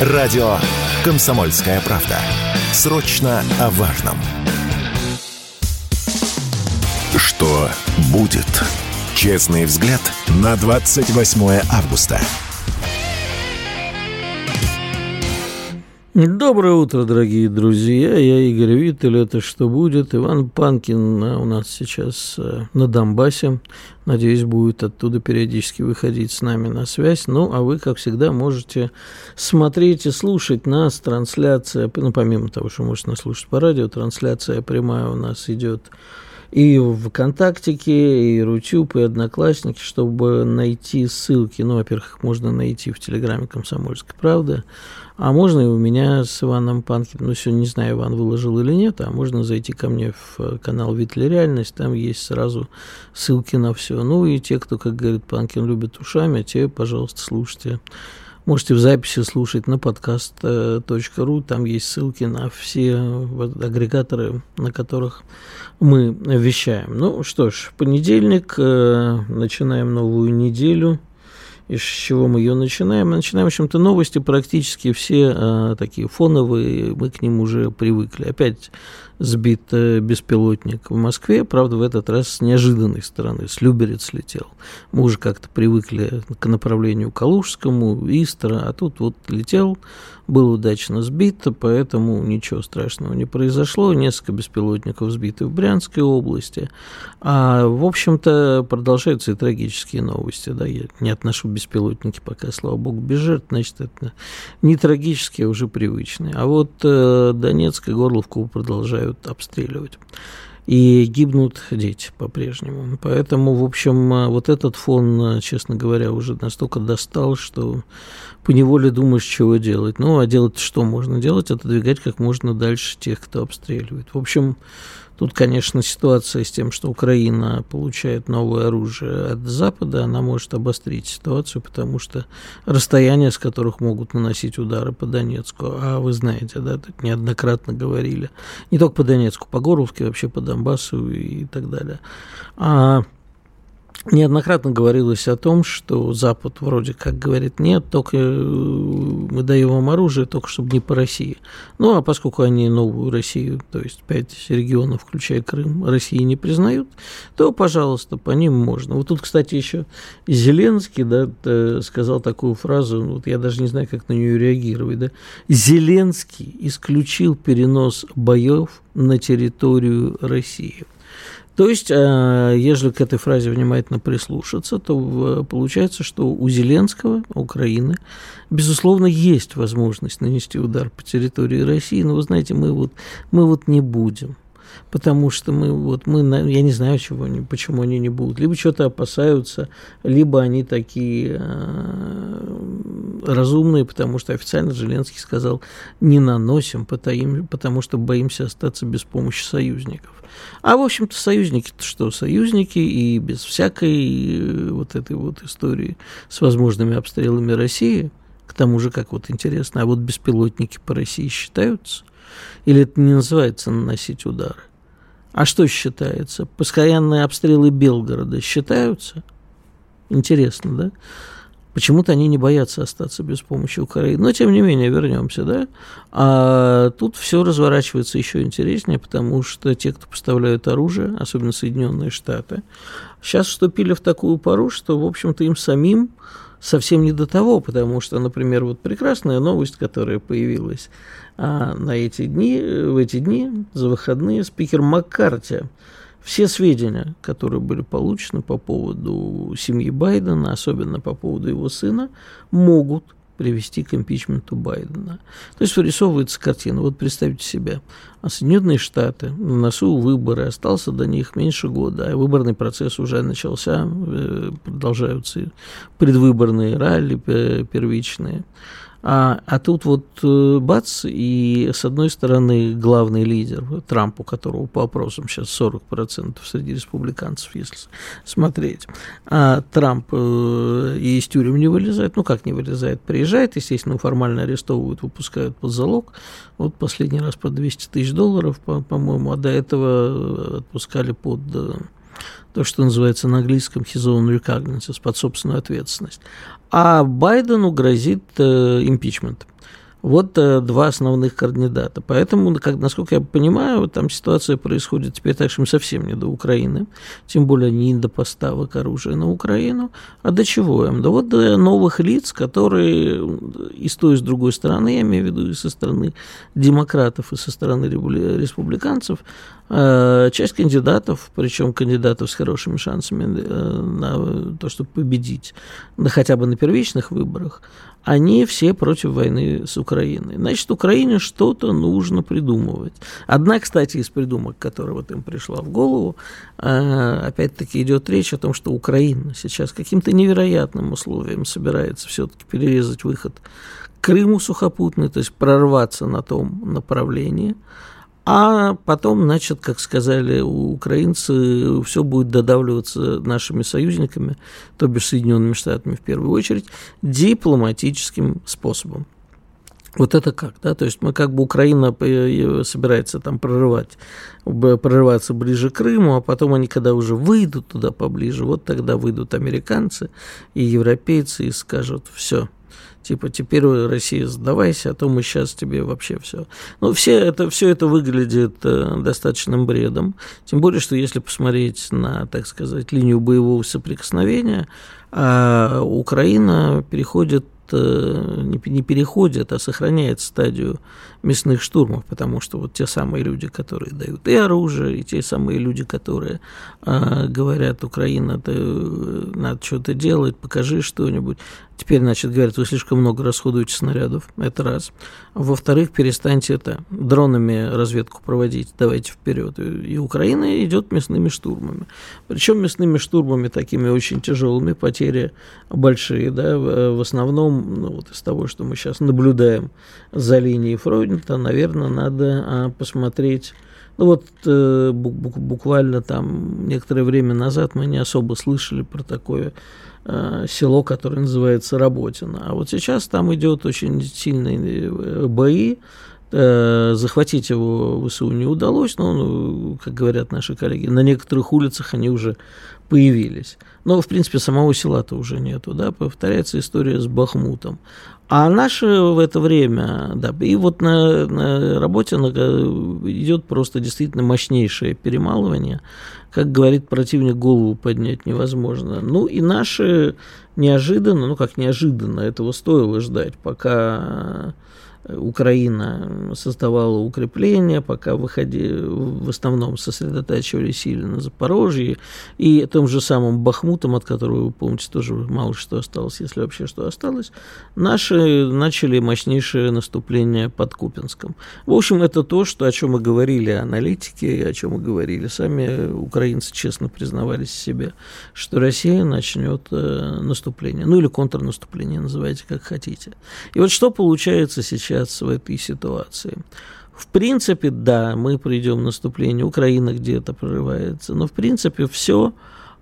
Радио «Комсомольская правда». Срочно о важном. Что будет? Честный взгляд на 28 августа. Доброе утро, дорогие друзья. Я Игорь Виттель. Это «Что будет?» Иван Панкин э, у нас сейчас э, на Донбассе. Надеюсь, будет оттуда периодически выходить с нами на связь. Ну, а вы, как всегда, можете смотреть и слушать нас. Трансляция, ну, помимо того, что можете нас слушать по радио, трансляция прямая у нас идет и в ВКонтактике, и Рутюб, и Одноклассники, чтобы найти ссылки. Ну, во-первых, можно найти в Телеграме «Комсомольская правда», а можно и у меня с Иваном Панкиным, ну, сегодня не знаю, Иван выложил или нет, а можно зайти ко мне в канал «Витли Реальность», там есть сразу ссылки на все. Ну, и те, кто, как говорит Панкин, любит ушами, те, пожалуйста, слушайте. Можете в записи слушать на подкаст.ру, там есть ссылки на все агрегаторы, на которых мы вещаем. Ну что ж, понедельник, э, начинаем новую неделю – и с чего мы ее начинаем? Мы начинаем, в общем-то, новости практически все а, такие фоновые, мы к ним уже привыкли. Опять сбит э, беспилотник в Москве, правда, в этот раз с неожиданной стороны, с Люберец летел. Мы уже как-то привыкли к направлению Калужскому, Истра, а тут вот летел, был удачно сбит, поэтому ничего страшного не произошло. Несколько беспилотников сбиты в Брянской области. А, в общем-то, продолжаются и трагические новости. Да, я не отношу беспилотники пока, слава богу, без значит, это не трагические, а уже привычные. А вот э, Донецк и Горловку продолжают продолжают обстреливать. И гибнут дети по-прежнему. Поэтому, в общем, вот этот фон, честно говоря, уже настолько достал, что поневоле думаешь, чего делать. Ну, а делать что можно делать? Отодвигать как можно дальше тех, кто обстреливает. В общем, Тут, конечно, ситуация с тем, что Украина получает новое оружие от Запада, она может обострить ситуацию, потому что расстояния, с которых могут наносить удары по Донецку, а вы знаете, да, тут неоднократно говорили, не только по Донецку, по Горловке, вообще по Донбассу и так далее. А Неоднократно говорилось о том, что Запад вроде как говорит, нет, только э, мы даем вам оружие, только чтобы не по России. Ну, а поскольку они новую Россию, то есть пять регионов, включая Крым, России не признают, то, пожалуйста, по ним можно. Вот тут, кстати, еще Зеленский да, э, сказал такую фразу, ну, вот я даже не знаю, как на нее реагировать. Да? Зеленский исключил перенос боев на территорию России. То есть, э, если к этой фразе внимательно прислушаться, то получается, что у Зеленского, Украины, безусловно, есть возможность нанести удар по территории России, но вы знаете, мы вот, мы вот не будем потому что мы, вот мы, я не знаю, чего они, почему они не будут. Либо что-то опасаются, либо они такие э, разумные, потому что официально Зеленский сказал, не наносим, потому, что боимся остаться без помощи союзников. А, в общем-то, союзники-то что? Союзники и без всякой э, вот этой вот истории с возможными обстрелами России, к тому же, как вот интересно, а вот беспилотники по России считаются? Или это не называется наносить удары? А что считается? Постоянные обстрелы Белгорода считаются? Интересно, да? Почему-то они не боятся остаться без помощи Украины. Но, тем не менее, вернемся, да? А тут все разворачивается еще интереснее, потому что те, кто поставляют оружие, особенно Соединенные Штаты, сейчас вступили в такую пару, что, в общем-то, им самим совсем не до того, потому что, например, вот прекрасная новость, которая появилась а, на эти дни, в эти дни, за выходные, спикер Маккарти. Все сведения, которые были получены по поводу семьи Байдена, особенно по поводу его сына, могут привести к импичменту Байдена. То есть вырисовывается картина. Вот представьте себе, а Соединенные Штаты на носу выборы, остался до них меньше года, а выборный процесс уже начался, э, продолжаются предвыборные ралли первичные. А, а тут вот э, бац, и с одной стороны главный лидер, Трамп, у которого по опросам сейчас 40% среди республиканцев, если смотреть, а Трамп э, и из тюрем не вылезает, ну как не вылезает, приезжает, естественно, формально арестовывают, выпускают под залог, вот последний раз по 200 тысяч долларов, по- по-моему, а до этого отпускали под э, то, что называется на английском his own recognizance, под собственную ответственность. А Байдену грозит э, импичмент. Вот э, два основных кандидата. Поэтому, как, насколько я понимаю, там ситуация происходит теперь так, что им совсем не до Украины, тем более не до поставок оружия на Украину. А до чего им? Да вот до новых лиц, которые и с той, и с другой стороны, я имею в виду и со стороны демократов, и со стороны республиканцев, э, часть кандидатов, причем кандидатов с хорошими шансами э, на то, чтобы победить, хотя бы на первичных выборах, они все против войны с Украиной. Значит, Украине что-то нужно придумывать. Одна, кстати, из придумок, которая вот им пришла в голову, э, опять-таки идет речь о том, что Украина сейчас каким-то невероятным условием собирается все-таки перерезать выход к Крыму сухопутный, то есть прорваться на том направлении – а потом, значит, как сказали украинцы, все будет додавливаться нашими союзниками, то бишь Соединенными Штатами в первую очередь, дипломатическим способом. Вот это как, да? То есть мы как бы Украина собирается там прорывать, прорываться ближе к Крыму, а потом они, когда уже выйдут туда поближе, вот тогда выйдут американцы и европейцы и скажут, все, Типа, теперь Россия, сдавайся, а то мы сейчас тебе вообще все. Ну, все это, все это выглядит э, достаточным бредом. Тем более, что если посмотреть на, так сказать, линию боевого соприкосновения, э, Украина переходит Э, не переходит, а сохраняет стадию мясных штурмов, потому что вот те самые люди, которые дают и оружие, и те самые люди, которые э, говорят, Украина, ты, э, надо что-то делать, покажи что-нибудь. Теперь, значит, говорят, вы слишком много расходуете снарядов, это раз. Во-вторых, перестаньте это дронами разведку проводить, давайте вперед. И Украина идет мясными штурмами. Причем мясными штурмами такими очень тяжелыми, потери большие, да, в основном ну, вот из того, что мы сейчас наблюдаем за линией фронта, наверное, надо а, посмотреть ну вот э, буквально там некоторое время назад мы не особо слышали про такое э, село, которое называется Работино. А вот сейчас там идет очень сильные э, бои. Э, захватить его ВСУ не удалось, но, ну, как говорят наши коллеги, на некоторых улицах они уже появились. Но, в принципе, самого села-то уже нету, да, повторяется история с Бахмутом. А наши в это время, да, и вот на, на работе на, идет просто действительно мощнейшее перемалывание. Как говорит противник, голову поднять невозможно. Ну и наши неожиданно, ну как неожиданно, этого стоило ждать, пока Украина создавала укрепления, пока выходи, в основном сосредотачивали силы на Запорожье и том же самым Бахмутом, от которого, вы помните, тоже мало что осталось, если вообще что осталось, наши начали мощнейшее наступление под Купинском. В общем, это то, что, о чем мы говорили аналитики, о чем мы говорили сами украинцы, честно признавались себе, что Россия начнет э, наступление, ну или контрнаступление, называйте как хотите. И вот что получается сейчас сейчас в этой ситуации. В принципе, да, мы придем наступление, Украина где-то прорывается, но в принципе все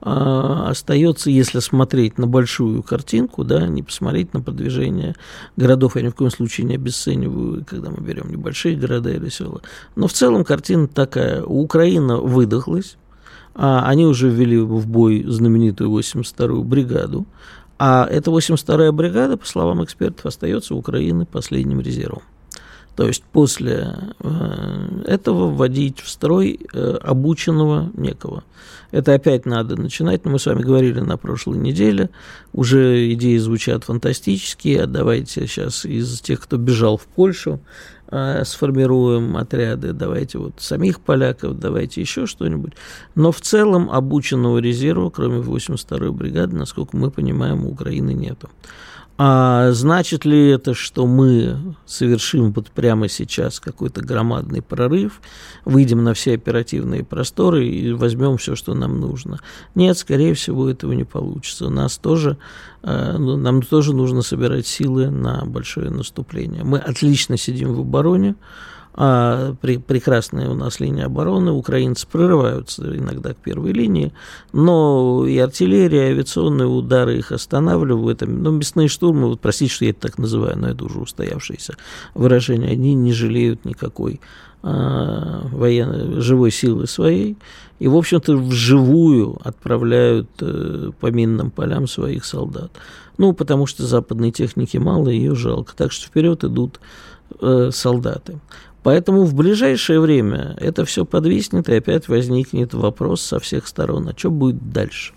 а, остается, если смотреть на большую картинку, да, не посмотреть на продвижение городов, я ни в коем случае не обесцениваю, когда мы берем небольшие города или села. Но в целом картина такая. Украина выдохлась, а они уже ввели в бой знаменитую 82-ю бригаду, а эта 82-я бригада, по словам экспертов, остается Украины последним резервом. То есть после э, этого вводить в строй э, обученного некого. Это опять надо начинать, но мы с вами говорили на прошлой неделе, уже идеи звучат фантастические, а давайте сейчас из тех, кто бежал в Польшу, сформируем отряды, давайте вот самих поляков, давайте еще что-нибудь. Но в целом обученного резерва, кроме 82-й бригады, насколько мы понимаем, у Украины нету. А значит ли это, что мы совершим вот прямо сейчас какой-то громадный прорыв, выйдем на все оперативные просторы и возьмем все, что нам нужно? Нет, скорее всего, этого не получится. Нас тоже, э, ну, нам тоже нужно собирать силы на большое наступление. Мы отлично сидим в обороне, а, при, прекрасная у нас линия обороны, украинцы прорываются иногда к первой линии, но и артиллерия, и авиационные удары их останавливают. Но мясные штурмы, вот простите, что я это так называю, но это уже устоявшееся выражение, они не жалеют никакой а, военной, живой силы своей, и, в общем-то, вживую отправляют э, по минным полям своих солдат. Ну, потому что западной техники мало, ее жалко. Так что вперед идут э, солдаты. Поэтому в ближайшее время это все подвиснет, и опять возникнет вопрос со всех сторон, а что будет дальше?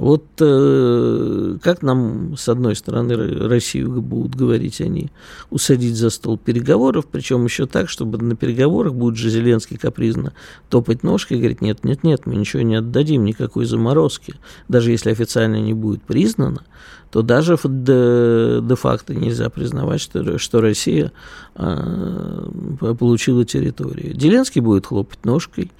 Вот э, как нам, с одной стороны, Россию будут говорить они, усадить за стол переговоров, причем еще так, чтобы на переговорах будет же Зеленский капризно топать ножкой и говорить, нет, нет, нет, мы ничего не отдадим, никакой заморозки. Даже если официально не будет признано, то даже де-факто нельзя признавать, что, что Россия э, получила территорию. Зеленский будет хлопать ножкой,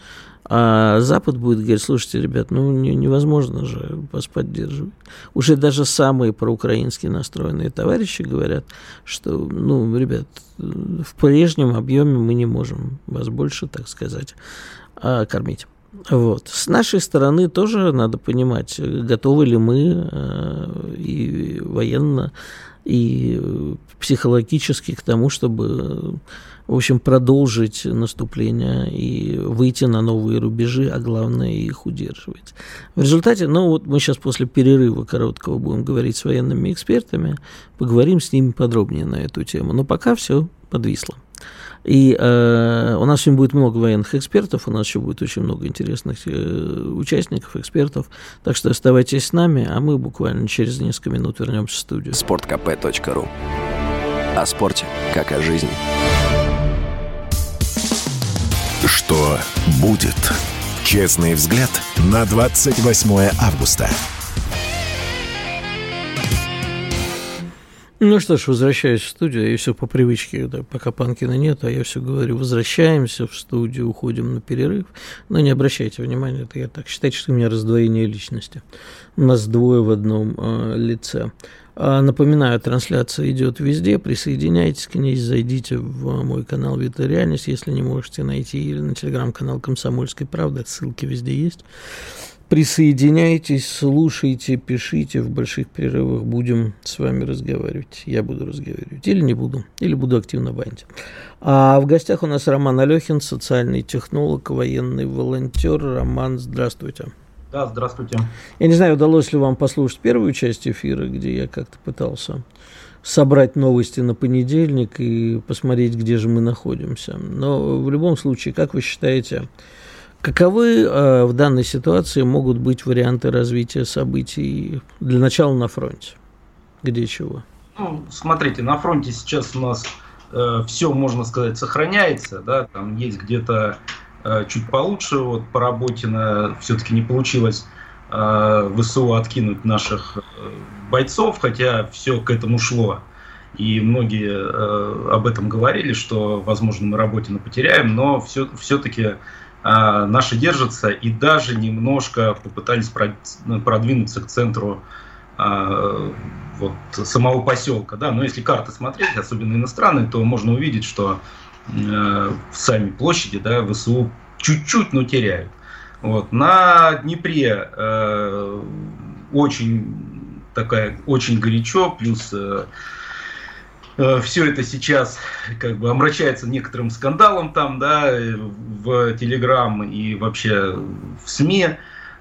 а Запад будет говорить, слушайте, ребят, ну не, невозможно же вас поддерживать. Уже даже самые проукраински настроенные товарищи говорят, что, ну, ребят, в прежнем объеме мы не можем вас больше, так сказать, а, кормить. Вот. С нашей стороны тоже надо понимать, готовы ли мы э, и военно, и психологически к тому, чтобы в общем, продолжить наступление и выйти на новые рубежи, а главное их удерживать. В результате, ну вот мы сейчас после перерыва короткого будем говорить с военными экспертами, поговорим с ними подробнее на эту тему. Но пока все подвисло. И э, у нас сегодня будет много военных экспертов, у нас еще будет очень много интересных э, участников, экспертов. Так что оставайтесь с нами, а мы буквально через несколько минут вернемся в студию. Спорткп.ру О спорте, как о жизни. Что будет? Честный взгляд на 28 августа. Ну что ж, возвращаюсь в студию. Я все по привычке, да, пока Панкина нет, а я все говорю, возвращаемся в студию, уходим на перерыв. Но не обращайте внимания, это я так считайте, что у меня раздвоение личности. У нас двое в одном э, лице. А, напоминаю, трансляция идет везде. Присоединяйтесь к ней, зайдите в мой канал Вита Реальность, если не можете найти, или на телеграм-канал Комсомольской правды. Ссылки везде есть. Присоединяйтесь, слушайте, пишите. В больших перерывах будем с вами разговаривать. Я буду разговаривать. Или не буду. Или буду активно банить. А в гостях у нас Роман Алехин, социальный технолог, военный волонтер. Роман, здравствуйте. Да, здравствуйте. Я не знаю, удалось ли вам послушать первую часть эфира, где я как-то пытался собрать новости на понедельник и посмотреть, где же мы находимся. Но в любом случае, как вы считаете, каковы э, в данной ситуации могут быть варианты развития событий для начала на фронте? Где чего? Ну, смотрите, на фронте сейчас у нас э, все, можно сказать, сохраняется, да, там есть где-то чуть получше. Вот по работе на все-таки не получилось э, ВСУ откинуть наших э, бойцов, хотя все к этому шло. И многие э, об этом говорили, что, возможно, мы работе потеряем, но все, все-таки э, наши держатся и даже немножко попытались продвинуться к центру э, вот, самого поселка. Да? Но если карты смотреть, особенно иностранные, то можно увидеть, что э, сами площади, да, ВСУ чуть-чуть, но теряют. Вот. На Днепре э, очень такая, очень горячо, плюс э, э, все это сейчас как бы омрачается некоторым скандалом там, да, в Телеграм и вообще в СМИ.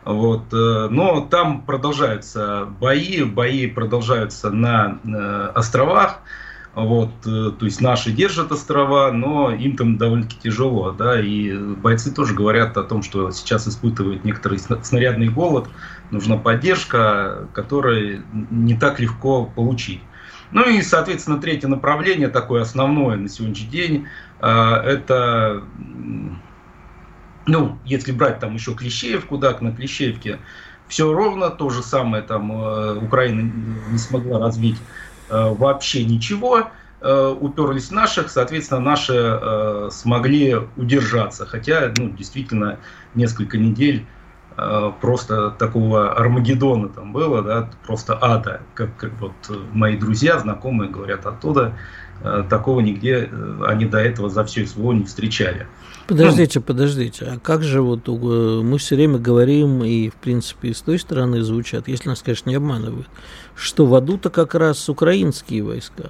Вот, э, но там продолжаются бои, бои продолжаются на э, островах. Вот, э, то есть наши держат острова, но им там довольно-таки тяжело, да, и бойцы тоже говорят о том, что сейчас испытывают некоторый снарядный голод, нужна поддержка, которую не так легко получить. Ну и, соответственно, третье направление, такое основное на сегодняшний день, э, это, ну, если брать там еще Клещеевку, да, на Клещеевке все ровно, то же самое там э, Украина не смогла развить вообще ничего, э, уперлись наших, соответственно, наши э, смогли удержаться. Хотя, ну, действительно, несколько недель просто такого Армагеддона там было, да, просто ада, как, как вот мои друзья, знакомые говорят оттуда, такого нигде они до этого за все СВО не встречали. Подождите, подождите, а как же вот мы все время говорим, и в принципе с той стороны звучат, если нас, конечно, не обманывают, что в аду-то как раз украинские войска,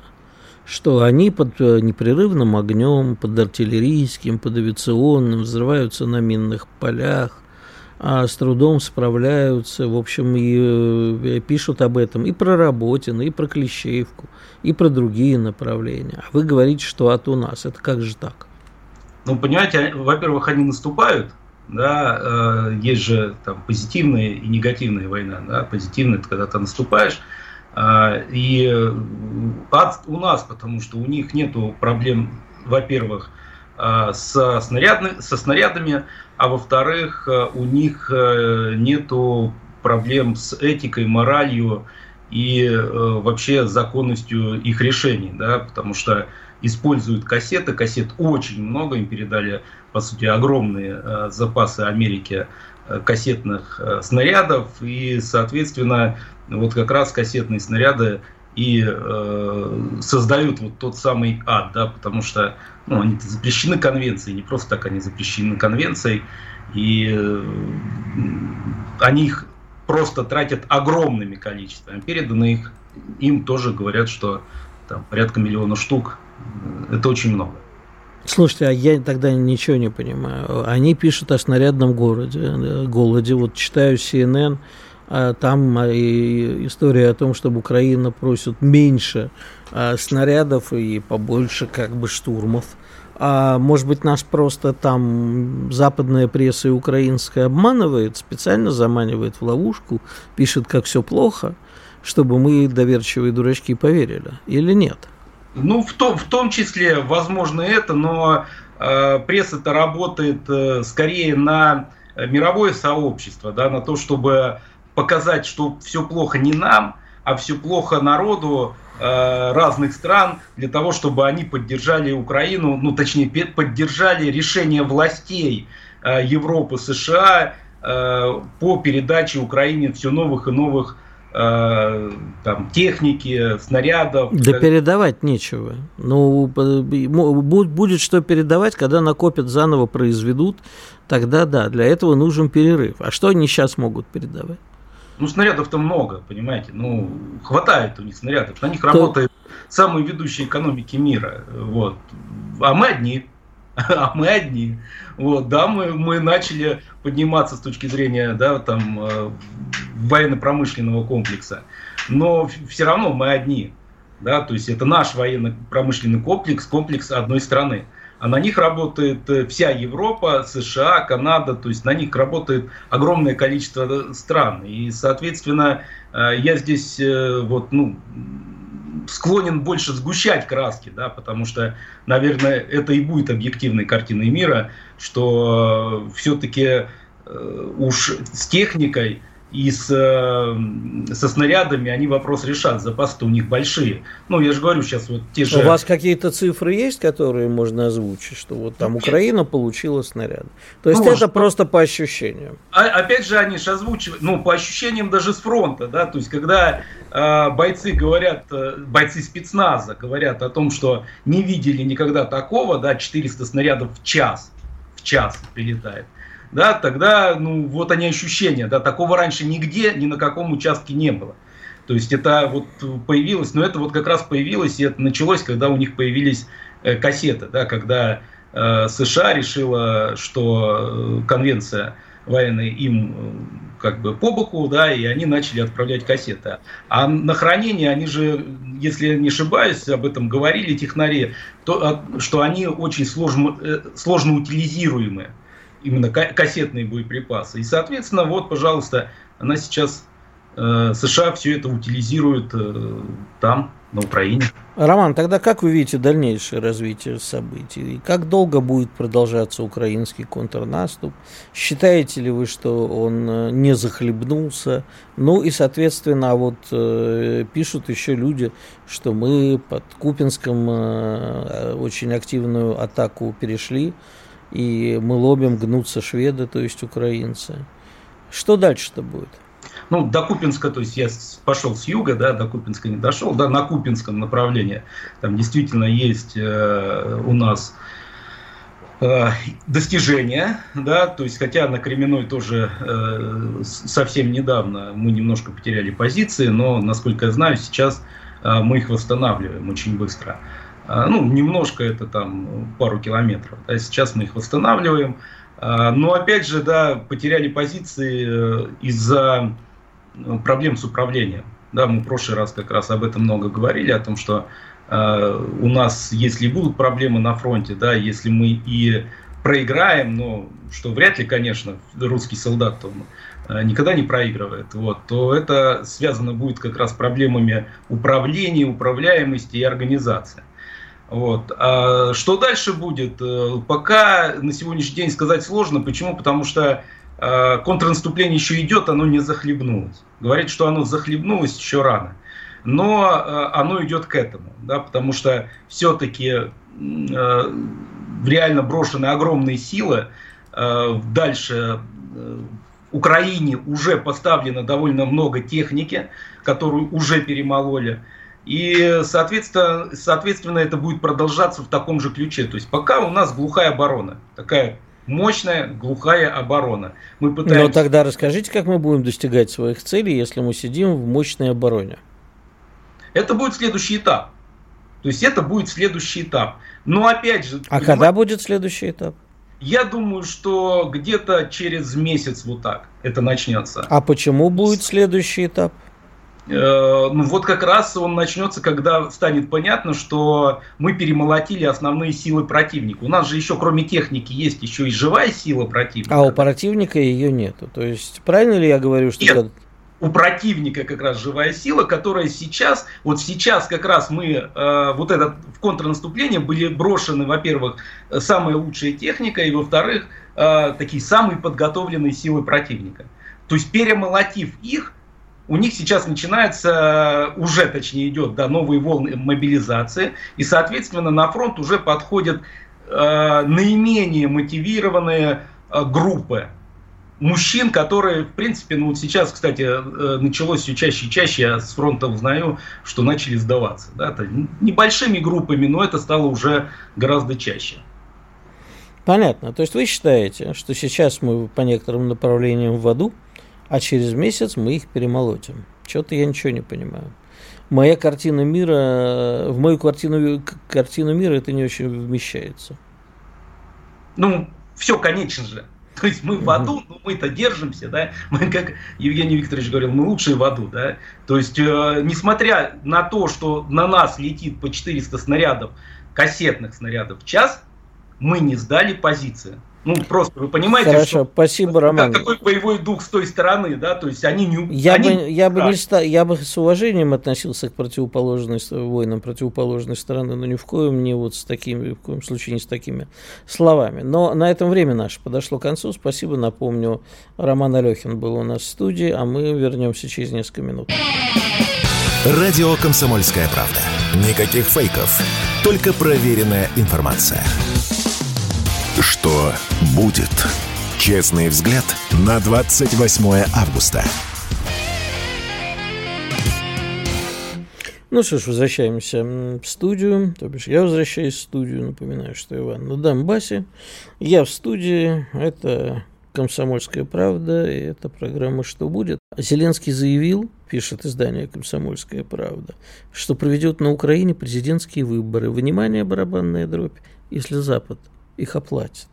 что они под э, непрерывным огнем, под артиллерийским, под авиационным, взрываются на минных полях, а с трудом справляются, в общем, и, и э, пишут об этом и про Работина, и про Клещеевку, и про другие направления. А вы говорите, что от у нас. Это как же так? Ну, понимаете, во-первых, они наступают, да, э, есть же там позитивная и негативная война, да, позитивная это когда ты наступаешь, э, и ад у нас, потому что у них нету проблем, во-первых, э, со, снарядны, со снарядами, а во-вторых, э, у них э, нету проблем с этикой, моралью и э, вообще законностью их решений, да, потому что используют кассеты, кассет очень много, им передали, по сути, огромные э, запасы Америки э, кассетных э, снарядов, и, соответственно, вот как раз кассетные снаряды и э, создают вот тот самый ад, да, потому что ну, они запрещены конвенцией, не просто так они запрещены конвенцией, и э, они их просто тратят огромными количествами. Переданы их, им тоже говорят, что там порядка миллиона штук это очень много. Слушайте, а я тогда ничего не понимаю. Они пишут о снарядном городе, голоде. Вот читаю CNN, а там а, история о том, чтобы Украина просит меньше а, снарядов и побольше как бы штурмов. А может быть, нас просто там западная пресса и украинская обманывает, специально заманивает в ловушку, пишет, как все плохо, чтобы мы, доверчивые дурачки, поверили. Или нет? Ну, в том, в том числе, возможно, это, но э, пресса-то работает э, скорее на мировое сообщество, да, на то, чтобы показать, что все плохо не нам, а все плохо народу разных стран, для того, чтобы они поддержали Украину, ну, точнее, поддержали решение властей э, Европы, США э, по передаче Украине все новых и новых Э, там, техники, снарядов. Да передавать нечего. Ну, будет что передавать, когда накопят, заново произведут, тогда да, для этого нужен перерыв. А что они сейчас могут передавать? Ну, снарядов-то много, понимаете, ну, хватает у них снарядов. На них То... работают самые ведущие экономики мира, вот. А мы одни. а мы одни. Вот, да, мы, мы начали подниматься с точки зрения да, там, э, военно-промышленного комплекса, но все равно мы одни. Да, то есть это наш военно-промышленный комплекс, комплекс одной страны. А на них работает э, вся Европа, США, Канада, то есть на них работает огромное количество э, стран. И, соответственно, я здесь вот, ну, склонен больше сгущать краски, да, потому что, наверное, это и будет объективной картиной мира, что э, все-таки э, уж с техникой и с, э, со снарядами они вопрос решат, запасы-то у них большие. Ну, я же говорю, сейчас вот те же... У вас какие-то цифры есть, которые можно озвучить, что вот там Украина получила снаряды? То есть ну, это что... просто по ощущениям? А, опять же, они же озвучивают, ну, по ощущениям даже с фронта, да, то есть когда э, бойцы говорят, э, бойцы спецназа говорят о том, что не видели никогда такого, да, 400 снарядов в час, в час прилетает, да, тогда, ну, вот они ощущения, да, такого раньше нигде, ни на каком участке не было. То есть это вот появилось, но это вот как раз появилось, и это началось, когда у них появились э, кассеты, да, когда э, США решила, что э, конвенция военная им э, как бы по боку, да, и они начали отправлять кассеты. А на хранение они же, если я не ошибаюсь, об этом говорили технари, то, а, что они очень сложно, сложно утилизируемые именно кассетные боеприпасы. И, соответственно, вот, пожалуйста, она сейчас, э, США все это утилизирует э, там, на Украине. Роман, тогда как вы видите дальнейшее развитие событий? И как долго будет продолжаться украинский контрнаступ? Считаете ли вы, что он э, не захлебнулся? Ну и, соответственно, вот э, пишут еще люди, что мы под Купинском э, очень активную атаку перешли и мы лобим, гнутся шведы, то есть украинцы. Что дальше-то будет? Ну, до Купинска, то есть я пошел с юга, да, до Купинска не дошел, да, на Купинском направлении там действительно есть э, у нас э, достижения, да, то есть хотя на Кременной тоже э, совсем недавно мы немножко потеряли позиции, но, насколько я знаю, сейчас э, мы их восстанавливаем очень быстро. Ну, немножко это там пару километров. Да, сейчас мы их восстанавливаем. А, но опять же, да, потеряли позиции э, из-за ну, проблем с управлением. Да, мы в прошлый раз как раз об этом много говорили, о том, что э, у нас, если будут проблемы на фронте, да, если мы и проиграем, но что вряд ли, конечно, русский солдат э, никогда не проигрывает, вот, то это связано будет как раз с проблемами управления, управляемости и организации. Вот. А что дальше будет? Э, пока на сегодняшний день сказать сложно. Почему? Потому что э, контрнаступление еще идет, оно не захлебнулось. Говорит, что оно захлебнулось еще рано. Но э, оно идет к этому, да, потому что все-таки реально брошены огромные силы. Дальше в Украине уже поставлено довольно много техники, которую уже перемололи. И, соответственно, соответственно, это будет продолжаться в таком же ключе. То есть пока у нас глухая оборона, такая мощная глухая оборона. Мы пытаемся... Но тогда расскажите, как мы будем достигать своих целей, если мы сидим в мощной обороне? Это будет следующий этап. То есть это будет следующий этап. Но опять же... А когда будет следующий этап? Я думаю, что где-то через месяц вот так это начнется. А почему будет следующий этап? Э, ну вот как раз он начнется, когда станет понятно, что мы перемолотили основные силы противника. У нас же еще кроме техники есть еще и живая сила противника. А у противника ее нету. То есть правильно ли я говорю, что... Нет. У противника как раз живая сила, которая сейчас, вот сейчас как раз мы, э, вот это в контрнаступление были брошены, во-первых, самая лучшая техника, и во-вторых, э, такие самые подготовленные силы противника. То есть перемолотив их, у них сейчас начинается, уже точнее идет, да, новые волны мобилизации, и, соответственно, на фронт уже подходят э, наименее мотивированные э, группы мужчин, которые, в принципе, ну вот сейчас, кстати, э, началось все чаще и чаще, я с фронта узнаю, что начали сдаваться. Да, это небольшими группами, но это стало уже гораздо чаще. Понятно. То есть вы считаете, что сейчас мы по некоторым направлениям в аду, а через месяц мы их перемолотим. Что-то я ничего не понимаю. Моя картина мира, в мою картину, картину мира это не очень вмещается. Ну, все, конечно же. То есть мы в аду, но мы-то держимся, да. Мы, как Евгений Викторович говорил, мы лучшие в аду, да. То есть, э, несмотря на то, что на нас летит по 400 снарядов, кассетных снарядов в час, мы не сдали позиции. Ну, просто вы понимаете, Хорошо, что спасибо, Роман. какой боевой дух с той стороны, да, то есть они не... Я, они... бы, я, бы не ста... я бы с уважением относился к противоположной воинам противоположной стороны, но ни в коем не вот с такими, ни в коем случае не с такими словами. Но на этом время наше подошло к концу. Спасибо, напомню, Роман Алехин был у нас в студии, а мы вернемся через несколько минут. Радио «Комсомольская правда». Никаких фейков, только проверенная информация. Что будет? Честный взгляд на 28 августа. Ну что ж, возвращаемся в студию. То бишь, я возвращаюсь в студию. Напоминаю, что Иван на Донбассе. Я в студии. Это «Комсомольская правда», и это программа «Что будет?». Зеленский заявил, пишет издание «Комсомольская правда», что проведет на Украине президентские выборы. Внимание, барабанная дробь, если Запад их оплатит.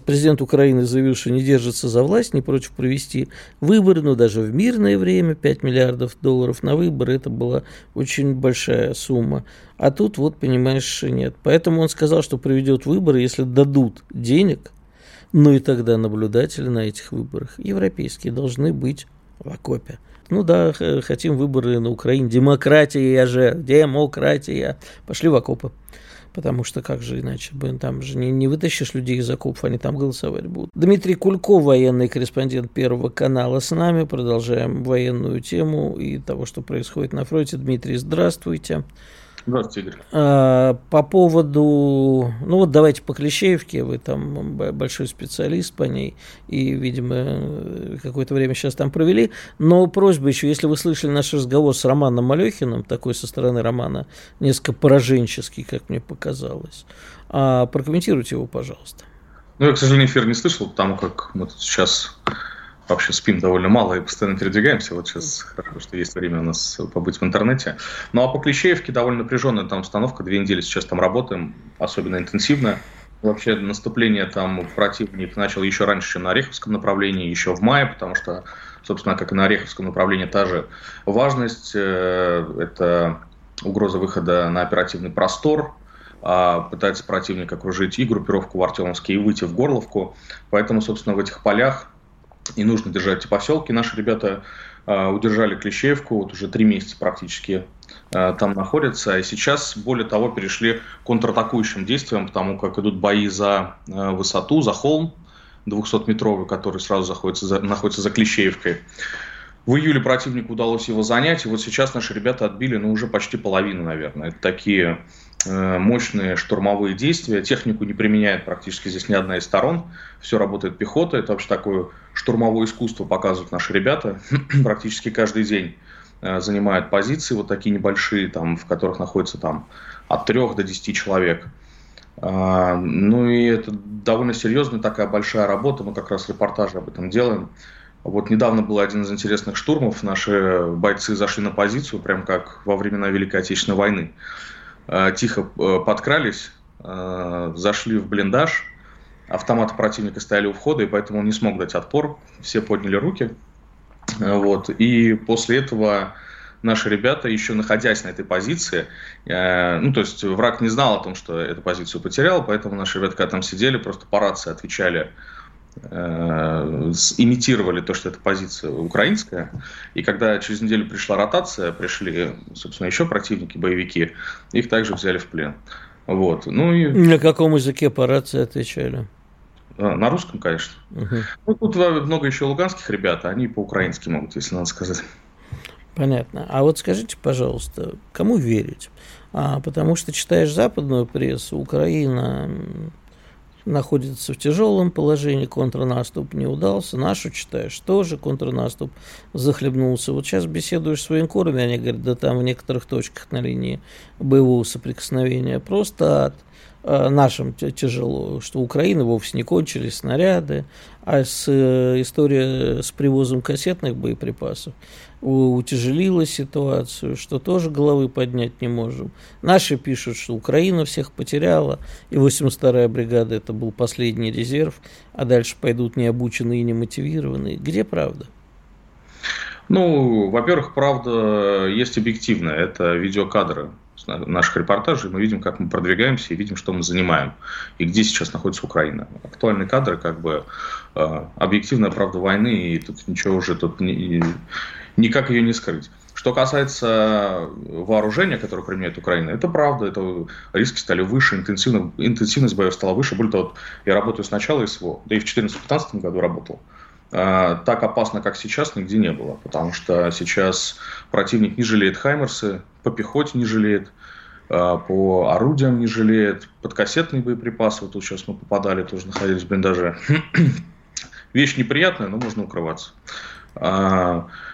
Президент Украины заявил, что не держится за власть, не против провести выборы, но даже в мирное время 5 миллиардов долларов на выборы это была очень большая сумма. А тут вот, понимаешь, нет. Поэтому он сказал, что проведет выборы, если дадут денег, ну и тогда наблюдатели на этих выборах европейские должны быть в окопе. Ну да, хотим выборы на Украине. Демократия же, демократия. Пошли в окопы потому что как же иначе, там же не, не вытащишь людей из окопов, они там голосовать будут. Дмитрий Кульков, военный корреспондент Первого канала с нами, продолжаем военную тему и того, что происходит на фронте. Дмитрий, здравствуйте. Здравствуйте, Игорь. А, по поводу, ну вот давайте по Клещеевке, вы там большой специалист по ней, и, видимо, какое-то время сейчас там провели, но просьба еще, если вы слышали наш разговор с Романом Малехиным, такой со стороны Романа, несколько пораженческий, как мне показалось, а, прокомментируйте его, пожалуйста. Ну, я, к сожалению, эфир не слышал, потому как мы тут сейчас вообще спим довольно мало и постоянно передвигаемся. Вот сейчас хорошо, что есть время у нас побыть в интернете. Ну а по Клещеевке довольно напряженная там установка. Две недели сейчас там работаем, особенно интенсивно. Вообще наступление там противник начал еще раньше, чем на Ореховском направлении, еще в мае, потому что собственно, как и на Ореховском направлении, та же важность. Э, это угроза выхода на оперативный простор, а пытается противник окружить и группировку в Артемовске, и выйти в Горловку. Поэтому, собственно, в этих полях и нужно держать эти поселки. Наши ребята э, удержали Клещеевку, вот уже три месяца практически э, там находятся. И сейчас, более того, перешли к контратакующим действиям, потому как идут бои за э, высоту, за холм 200-метровый, который сразу заходится за, находится за Клещеевкой. В июле противнику удалось его занять, и вот сейчас наши ребята отбили, ну, уже почти половину, наверное. Это такие мощные штурмовые действия. Технику не применяет практически здесь ни одна из сторон. Все работает пехота. Это вообще такое штурмовое искусство показывают наши ребята практически каждый день. Э, занимают позиции вот такие небольшие, там, в которых находится там, от 3 до 10 человек. А, ну и это довольно серьезная такая большая работа. Мы как раз репортажи об этом делаем. Вот недавно был один из интересных штурмов. Наши бойцы зашли на позицию, прям как во времена Великой Отечественной войны. Э, тихо э, подкрались, э, зашли в блиндаж. Автоматы противника стояли у входа, и поэтому он не смог дать отпор. Все подняли руки. Вот. И после этого наши ребята, еще находясь на этой позиции, ну, то есть враг не знал о том, что эту позицию потерял, поэтому наши ребята, когда там сидели, просто по рации отвечали имитировали то, что это позиция украинская. И когда через неделю пришла ротация, пришли, собственно, еще противники, боевики, их также взяли в плен. Вот. Ну и... На каком языке по рации отвечали? А, на русском, конечно. Угу. Ну, тут много еще луганских ребят, а они по-украински могут, если надо сказать. Понятно. А вот скажите, пожалуйста, кому верить? А, потому что читаешь западную прессу, Украина находится в тяжелом положении, контрнаступ не удался. Нашу читаешь, тоже контрнаступ захлебнулся. Вот сейчас беседуешь с военкорами, они говорят, да там в некоторых точках на линии боевого соприкосновения просто от э, нашим тяжело, что Украины вовсе не кончились снаряды, а с, э, история с привозом кассетных боеприпасов утяжелила ситуацию, что тоже головы поднять не можем. Наши пишут, что Украина всех потеряла, и 82-я бригада это был последний резерв, а дальше пойдут необученные и немотивированные. Где правда? Ну, во-первых, правда есть объективная. Это видеокадры наших репортажей. Мы видим, как мы продвигаемся и видим, что мы занимаем. И где сейчас находится Украина. Актуальные кадры, как бы э, объективная правда войны, и тут ничего уже тут не, никак ее не скрыть. Что касается вооружения, которое применяет Украина, это правда, это риски стали выше, интенсивность, интенсивность боев стала выше. Более того, я работаю с начала СВО, да и в 2014-2015 году работал. А, так опасно, как сейчас, нигде не было, потому что сейчас противник не жалеет Хаймерсы, по пехоте не жалеет, а, по орудиям не жалеет, под кассетные боеприпасы, вот тут сейчас мы попадали, тоже находились в блиндаже. Вещь неприятная, но можно укрываться.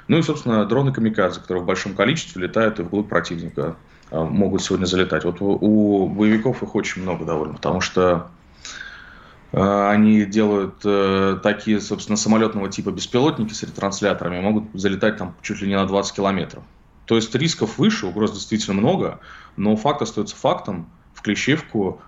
А, ну и, собственно, дроны камикадзе, которые в большом количестве летают и вглубь противника а, могут сегодня залетать. Вот у, боевиков их очень много довольно, потому что а, они делают э, такие, собственно, самолетного типа беспилотники с ретрансляторами, могут залетать там чуть ли не на 20 километров. То есть рисков выше, угроз действительно много, но факт остается фактом. В Клещевку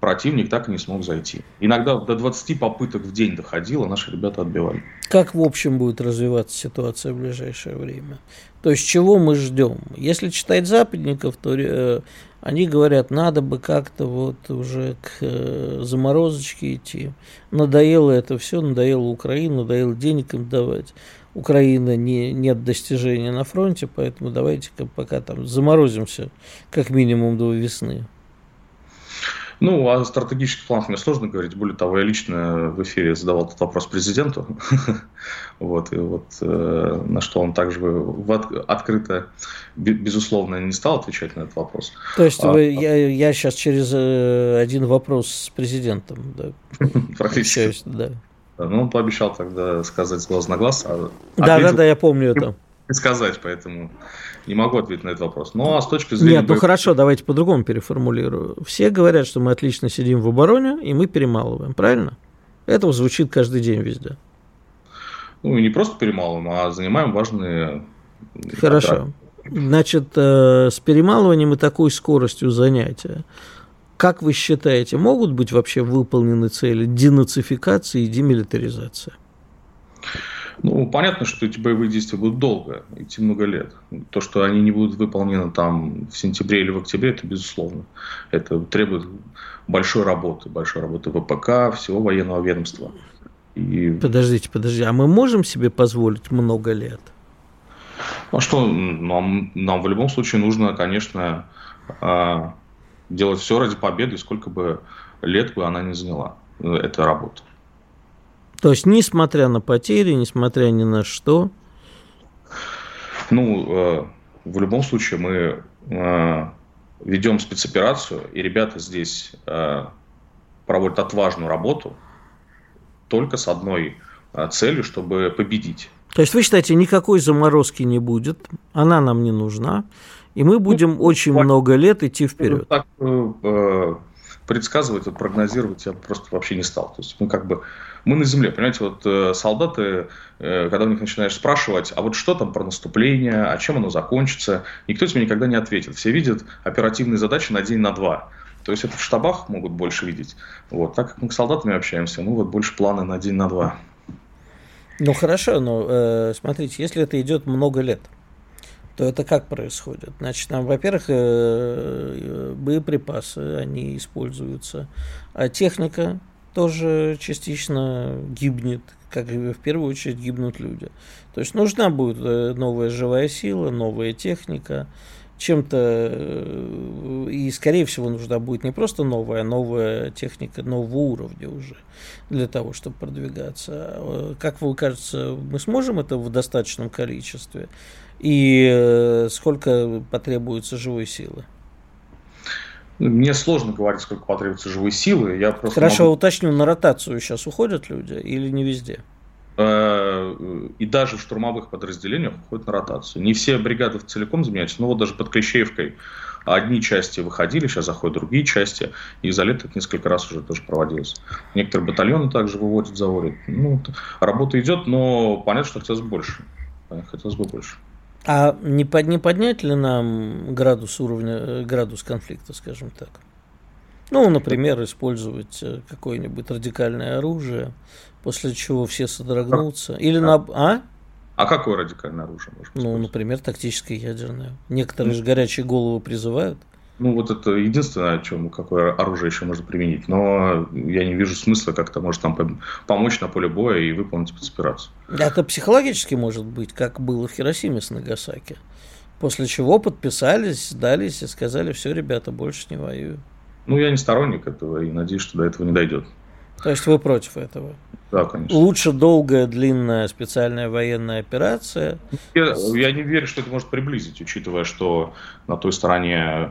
противник так и не смог зайти. Иногда до 20 попыток в день доходило, наши ребята отбивали. Как в общем будет развиваться ситуация в ближайшее время? То есть чего мы ждем? Если читать западников, то э, они говорят, надо бы как-то вот уже к э, заморозочке идти. Надоело это все, надоело Украину, надоело денег им давать. Украина не, нет достижения на фронте, поэтому давайте-ка пока там заморозимся как минимум до весны. Ну, о стратегических планах мне сложно говорить. Более того, я лично в эфире задавал этот вопрос президенту. вот, и вот э, на что он также открыто, безусловно, не стал отвечать на этот вопрос. То есть а, вы, я, я сейчас через э, один вопрос с президентом да, Практически. Да. Ну, он пообещал тогда сказать глаз на глаз. А да, да, да, я помню это. Сказать, поэтому не могу ответить на этот вопрос. Ну, а с точки зрения... Нет, ну хорошо, давайте по-другому переформулирую. Все говорят, что мы отлично сидим в обороне, и мы перемалываем, правильно? Это звучит каждый день везде. Ну, и не просто перемалываем, а занимаем важные... Хорошо. Значит, э, с перемалыванием и такой скоростью занятия, как вы считаете, могут быть вообще выполнены цели денацификации и демилитаризации? Ну, понятно, что эти боевые действия будут долго, идти много лет. То, что они не будут выполнены там в сентябре или в октябре, это безусловно. Это требует большой работы, большой работы ВПК, всего военного ведомства. И... Подождите, подождите, а мы можем себе позволить много лет? Ну что, нам, нам в любом случае нужно, конечно, а, делать все ради победы, сколько бы лет бы она не заняла, э, эта работа. То есть, несмотря на потери, несмотря ни на что? Ну, э, в любом случае мы э, ведем спецоперацию, и ребята здесь проводят отважную работу только с одной целью, чтобы победить. То есть вы считаете, никакой заморозки не будет, она нам не нужна, и мы будем ну, очень ну, много лет идти вперед. Так, э, э, предсказывать, вот, прогнозировать я просто вообще не стал. То есть мы как бы мы на земле, понимаете, вот э, солдаты, э, когда у них начинаешь спрашивать, а вот что там про наступление, а чем оно закончится, никто тебе никогда не ответит. Все видят оперативные задачи на день, на два. То есть это в штабах могут больше видеть. Вот. Так как мы с солдатами общаемся, мы вот больше планы на день, на два. Ну хорошо, но э, смотрите, если это идет много лет, то это как происходит? Значит, нам, во-первых, э, э, боеприпасы, они используются, а техника тоже частично гибнет, как в первую очередь гибнут люди. То есть нужна будет э, новая живая сила, новая техника, чем-то, и скорее всего нужна будет не просто новая, а новая техника нового уровня уже для того, чтобы продвигаться. Как вы кажется, мы сможем это в достаточном количестве? И э, сколько потребуется живой силы? Мне сложно говорить, сколько потребуется живой силы. Я просто Хорошо, могу... уточню, на ротацию сейчас уходят люди или не везде? Э, и даже в штурмовых подразделениях уходят на ротацию. Не все бригады целиком заменяются, но вот даже под Клещеевкой одни части выходили, сейчас заходят другие части, и за лето это несколько раз уже тоже проводилось. Некоторые батальоны также выводят, заводят. Ну, работа идет, но понятно, что хотелось бы больше. Хотелось бы больше. А не, под, не поднять ли нам градус уровня, э, градус конфликта, скажем так? Ну, например, использовать э, какое-нибудь радикальное оружие, после чего все содрогнутся. Или а? на... А? А какое радикальное оружие может Ну, например, тактическое ядерное. Некоторые ну, же горячие головы призывают. Ну, вот это единственное, о чем какое оружие еще можно применить. Но я не вижу смысла как-то может там помочь на поле боя и выполнить спецоперацию. Это психологически может быть, как было в Хиросиме с Нагасаки. После чего подписались, сдались и сказали, все, ребята, больше не воюю. Ну, я не сторонник этого и надеюсь, что до этого не дойдет. То есть вы против этого? Да, конечно. Лучше долгая, длинная специальная военная операция. Я, я не верю, что это может приблизить, учитывая, что на той стороне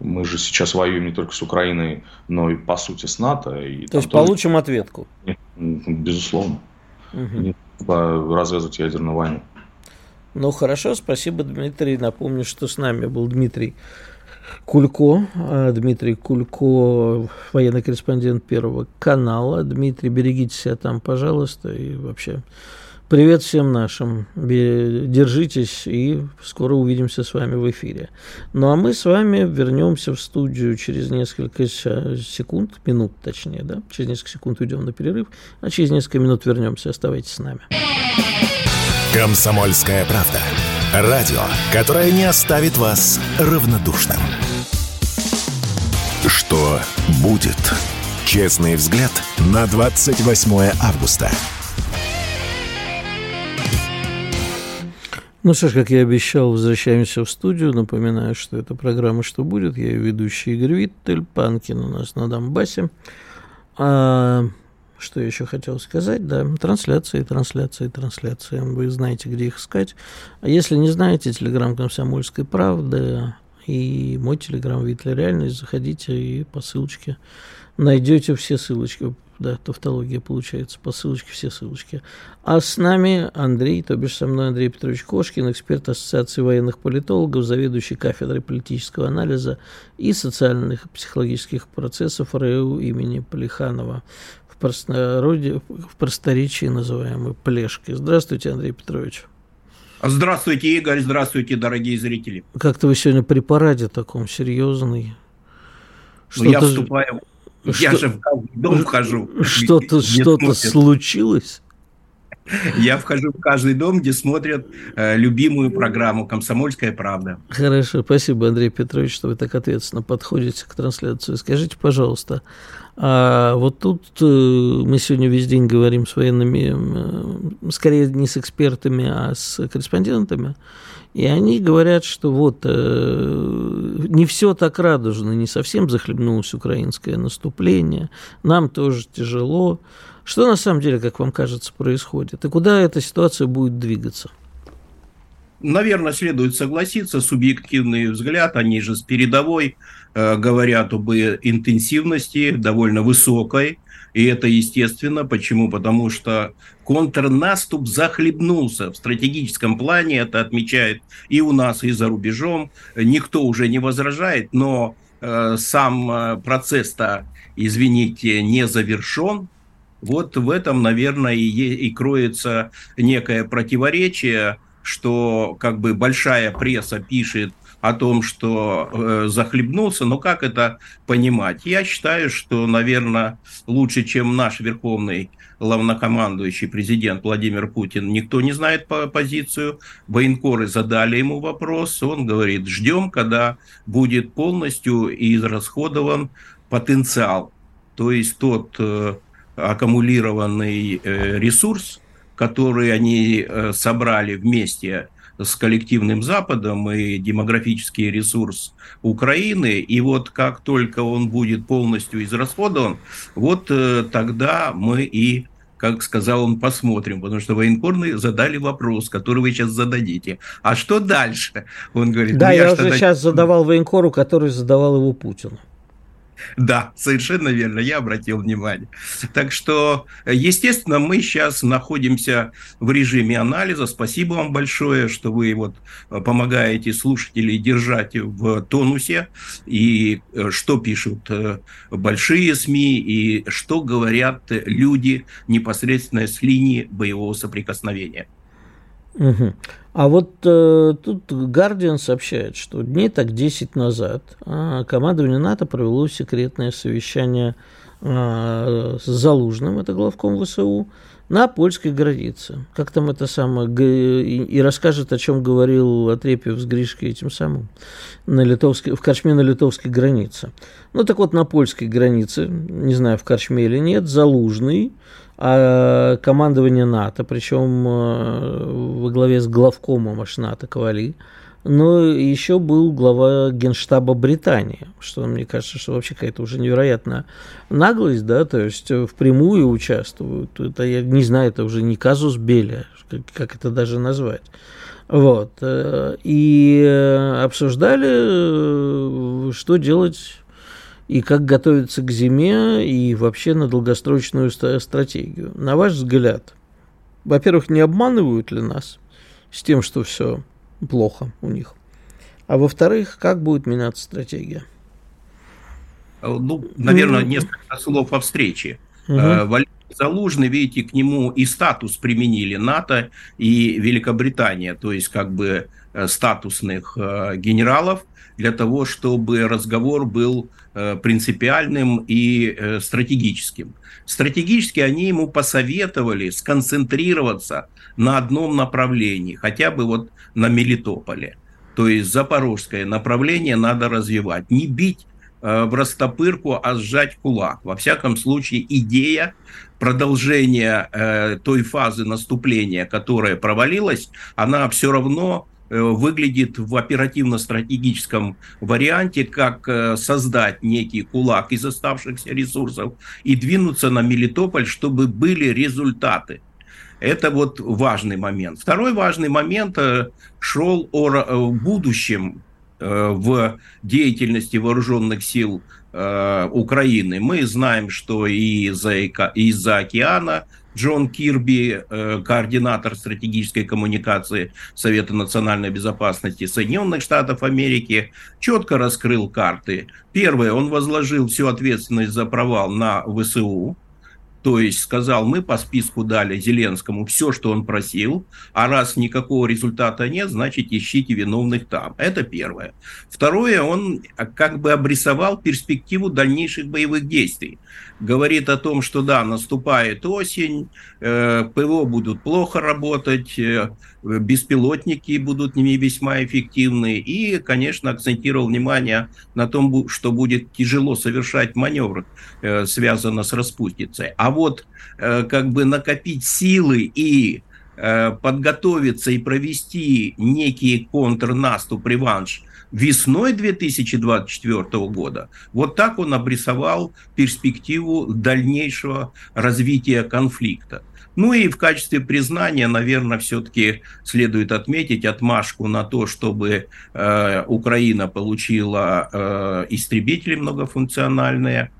мы же сейчас воюем не только с Украиной, но и по сути с НАТО. И То есть тоже... получим ответку? Безусловно. Угу. Развязывать ядерную войну. Ну хорошо, спасибо, Дмитрий. Напомню, что с нами был Дмитрий Кулько, а, Дмитрий Кулько, военный корреспондент Первого канала. Дмитрий, берегите себя там, пожалуйста, и вообще привет всем нашим. Держитесь, и скоро увидимся с вами в эфире. Ну, а мы с вами вернемся в студию через несколько секунд, минут точнее, да? Через несколько секунд уйдем на перерыв, а через несколько минут вернемся. Оставайтесь с нами. Комсомольская правда. Радио, которое не оставит вас равнодушным. Что будет? Честный взгляд на 28 августа. Ну что как я обещал, возвращаемся в студию. Напоминаю, что это программа «Что будет?». Я ее ведущий Игорь Виттель, Панкин у нас на Донбассе. А, что я еще хотел сказать? Да, трансляции, трансляции, трансляции. Вы знаете, где их искать. А если не знаете, телеграм «Комсомольской правды» и мой телеграм «Витля Реальность», заходите и по ссылочке найдете все ссылочки. Да, тавтология получается, по ссылочке все ссылочки. А с нами Андрей, то бишь со мной Андрей Петрович Кошкин, эксперт Ассоциации военных политологов, заведующий кафедрой политического анализа и социальных и психологических процессов РЭУ имени Полиханова простонародье, в просторечии называемой плешкой. Здравствуйте, Андрей Петрович. Здравствуйте, Игорь, здравствуйте, дорогие зрители. Как-то вы сегодня при параде таком серьезный. Ну, я вступаю, что, я же в дом вхожу. Что-то что случилось? Я вхожу в каждый дом, где смотрят э, любимую программу «Комсомольская правда». Хорошо, спасибо, Андрей Петрович, что вы так ответственно подходите к трансляции. Скажите, пожалуйста, а вот тут э, мы сегодня весь день говорим с военными, э, скорее не с экспертами, а с корреспондентами, и они говорят, что вот э, не все так радужно, не совсем захлебнулось украинское наступление, нам тоже тяжело. Что на самом деле, как вам кажется, происходит? И куда эта ситуация будет двигаться? Наверное, следует согласиться, субъективный взгляд, они же с передовой э, говорят об интенсивности довольно высокой, и это естественно. Почему? Потому что контрнаступ захлебнулся в стратегическом плане, это отмечает и у нас, и за рубежом. Никто уже не возражает, но э, сам э, процесс-то, извините, не завершен. Вот в этом, наверное, и, и кроется некое противоречие, что как бы большая пресса пишет о том, что э, захлебнулся, но как это понимать? Я считаю, что, наверное, лучше, чем наш верховный главнокомандующий президент Владимир Путин, никто не знает по позицию. Военкоры задали ему вопрос, он говорит, ждем, когда будет полностью израсходован потенциал, то есть тот э, аккумулированный э, ресурс, который они э, собрали вместе с коллективным Западом и демографический ресурс Украины. И вот как только он будет полностью израсходован, вот э, тогда мы и как сказал он, посмотрим, потому что военкорные задали вопрос, который вы сейчас зададите. А что дальше? Он говорит, да, ну, я, я уже тогда... сейчас задавал военкору, который задавал его Путину. Да, совершенно верно, я обратил внимание. Так что, естественно, мы сейчас находимся в режиме анализа. Спасибо вам большое, что вы вот помогаете слушателей держать в тонусе. И э, что пишут э, большие СМИ, и что говорят люди непосредственно с линии боевого соприкосновения. Угу. А вот э, тут Guardian сообщает, что дней так 10 назад э, командование НАТО провело секретное совещание э, с Залужным, это главком ВСУ, на польской границе. Как там это самое, и, и расскажет, о чем говорил Отрепьев с Гришкой этим самым, на литовской, в корчме на литовской границе. Ну так вот, на польской границе, не знаю, в корчме или нет, Залужный командование НАТО, причем э, во главе с главкомом аж НАТО Ковали, но еще был глава генштаба Британии, что мне кажется, что вообще какая-то уже невероятная наглость, да, то есть впрямую участвуют. Это я не знаю, это уже не казус Беля, как, как это даже назвать. Вот. Э, и обсуждали, что делать и как готовиться к зиме, и вообще на долгосрочную стратегию. На ваш взгляд, во-первых, не обманывают ли нас с тем, что все плохо у них? А во-вторых, как будет меняться стратегия? Ну, наверное, несколько слов о встрече. Угу. Залужный, видите, к нему и статус применили НАТО и Великобритания, то есть как бы э, статусных э, генералов для того, чтобы разговор был Э, принципиальным и стратегическим. Стратегически они ему посоветовали сконцентрироваться на одном направлении, хотя бы вот на Мелитополе. То есть запорожское направление надо развивать. Не бить в растопырку, а сжать кулак. Во всяком случае, идея продолжения той фазы наступления, которая провалилась, она все равно Э, выглядит в оперативно-стратегическом варианте как э, создать некий кулак из оставшихся ресурсов и двинуться на Мелитополь, чтобы были результаты. Это вот важный момент. Второй важный момент э, шел о будущем в деятельности вооруженных сил Украины. Мы знаем, что и из-за океана Джон Кирби, э, координатор стратегической коммуникации Совета национальной безопасности Соединенных Штатов Америки, четко раскрыл карты. Первое, он возложил всю ответственность за провал на ВСУ, То есть сказал, мы по списку дали Зеленскому все, что он просил, а раз никакого результата нет, значит ищите виновных там. Это первое. Второе, он как бы обрисовал перспективу дальнейших боевых действий. Говорит о том, что да, наступает осень, э, ПВО будут плохо работать, э, беспилотники будут ними весьма эффективны. И, конечно, акцентировал внимание на том, что будет тяжело совершать маневр, э, связанный с распутицей. А вот э, как бы накопить силы и э, подготовиться и провести некий контрнаступ, реванш весной 2024 года. Вот так он обрисовал перспективу дальнейшего развития конфликта. Ну и в качестве признания, наверное, все-таки следует отметить отмашку на то, чтобы э, Украина получила э, истребители многофункциональные,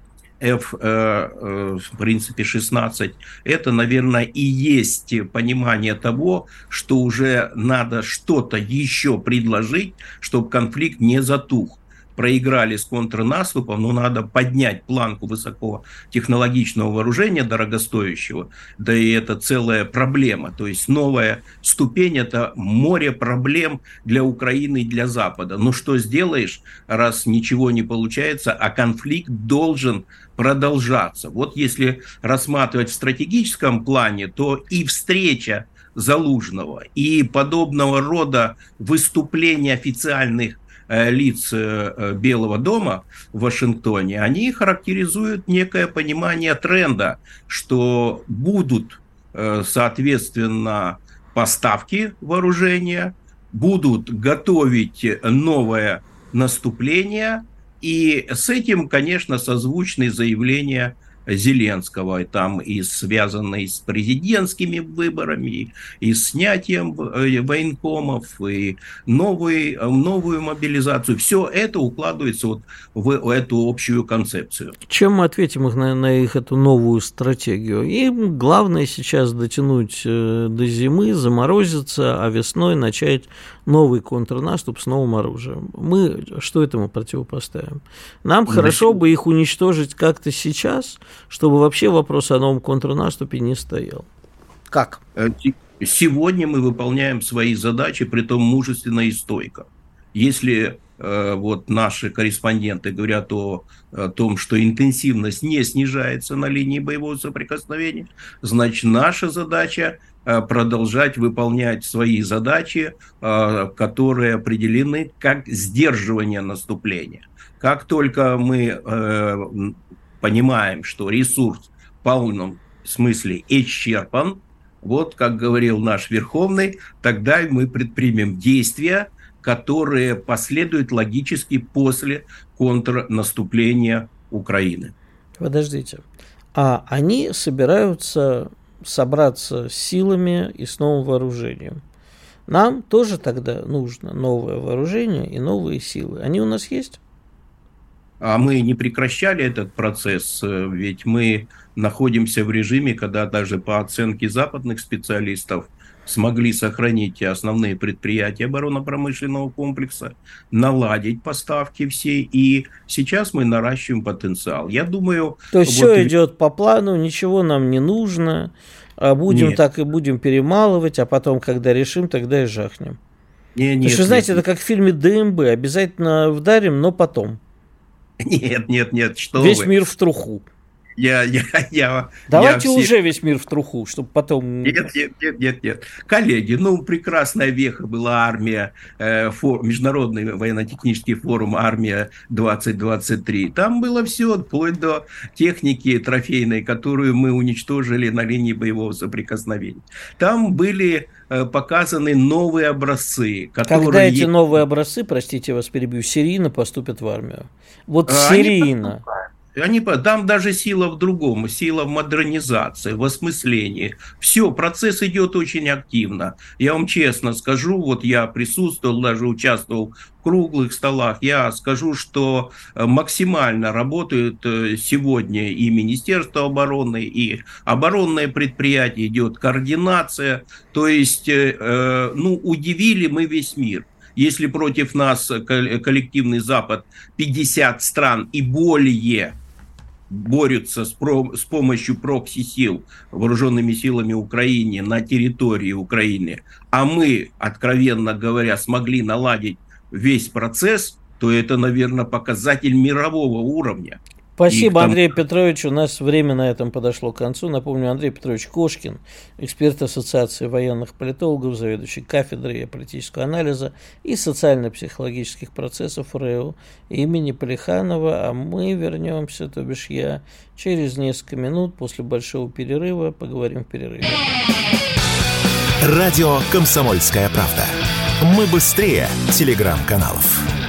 F, э, э, в принципе, 16, это, наверное, и есть понимание того, что уже надо что-то еще предложить, чтобы конфликт не затух проиграли с контрнаступом, но надо поднять планку высокотехнологичного вооружения, дорогостоящего, да и это целая проблема. То есть новая ступень – это море проблем для Украины и для Запада. Но что сделаешь, раз ничего не получается, а конфликт должен продолжаться. Вот если рассматривать в стратегическом плане, то и встреча Залужного и подобного рода выступления официальных лиц э, э, Белого дома в Вашингтоне, они характеризуют некое понимание тренда, что будут, соответственно, поставки вооружения, будут готовить новое наступление, и с этим, конечно, созвучны заявления Зеленского, там и связанные с президентскими выборами, и снятием э, военкомов, и новый, новую мобилизацию. Все это укладывается вот в эту общую концепцию. Чем мы ответим их на, на их эту новую стратегию? Им главное сейчас дотянуть э, до зимы, заморозиться, а весной начать новый контрнаступ с новым оружием. Мы что этому противопоставим? Нам Значит, хорошо бы их уничтожить как-то сейчас, чтобы вообще вопрос о новом контрнаступе не стоял. Как? Э, сегодня мы выполняем свои задачи, при том мужественно и стойко. Если э, вот наши корреспонденты говорят о, о том, что интенсивность не снижается на линии боевого соприкосновения, значит наша задача продолжать выполнять свои задачи, э, которые определены как сдерживание наступления. Как только мы э, понимаем, что ресурс в полном смысле исчерпан, вот как говорил наш Верховный, тогда мы предпримем действия, которые последуют логически после контрнаступления Украины. Подождите. А они собираются собраться с силами и с новым вооружением. Нам тоже тогда нужно новое вооружение и новые силы. Они у нас есть? А мы не прекращали этот процесс, ведь мы находимся в режиме, когда даже по оценке западных специалистов – смогли сохранить основные предприятия оборонно-промышленного комплекса, наладить поставки все, и сейчас мы наращиваем потенциал. Я думаю... То есть вот... все идет по плану, ничего нам не нужно, а будем нет. так и будем перемалывать, а потом, когда решим, тогда и жахнем. Не, нет, Потому что, знаете, нет. это как в фильме ДМБ, обязательно вдарим, но потом. Нет, нет, нет, что Весь вы. мир в труху. Я, я, я, Давайте я уже весь мир в труху, чтобы потом... Нет, нет, нет, нет, нет. Коллеги, ну, прекрасная веха была армия, э, фор... Международный военно-технический форум «Армия-2023». Там было все, вплоть до техники трофейной, которую мы уничтожили на линии боевого соприкосновения. Там были э, показаны новые образцы. Которые... Когда эти новые образцы, простите вас перебью, серийно поступят в армию? Вот а серийно. Они они, там даже сила в другом, сила в модернизации, в осмыслении. Все, процесс идет очень активно. Я вам честно скажу, вот я присутствовал, даже участвовал в круглых столах, я скажу, что э, максимально работают э, сегодня и Министерство обороны, и оборонное предприятие, идет координация. То есть, э, ну, удивили мы весь мир. Если против нас коллективный Запад 50 стран и более борются с, про, с помощью прокси-сил вооруженными силами Украины на территории Украины, а мы, откровенно говоря, смогли наладить весь процесс, то это, наверное, показатель мирового уровня. Спасибо, там... Андрей Петрович. У нас время на этом подошло к концу. Напомню, Андрей Петрович Кошкин, эксперт Ассоциации военных политологов, заведующий кафедрой политического анализа и социально-психологических процессов РЭО имени Полиханова. А мы вернемся, то бишь я, через несколько минут после большого перерыва. Поговорим в перерыве. Радио «Комсомольская правда». Мы быстрее телеграм-каналов.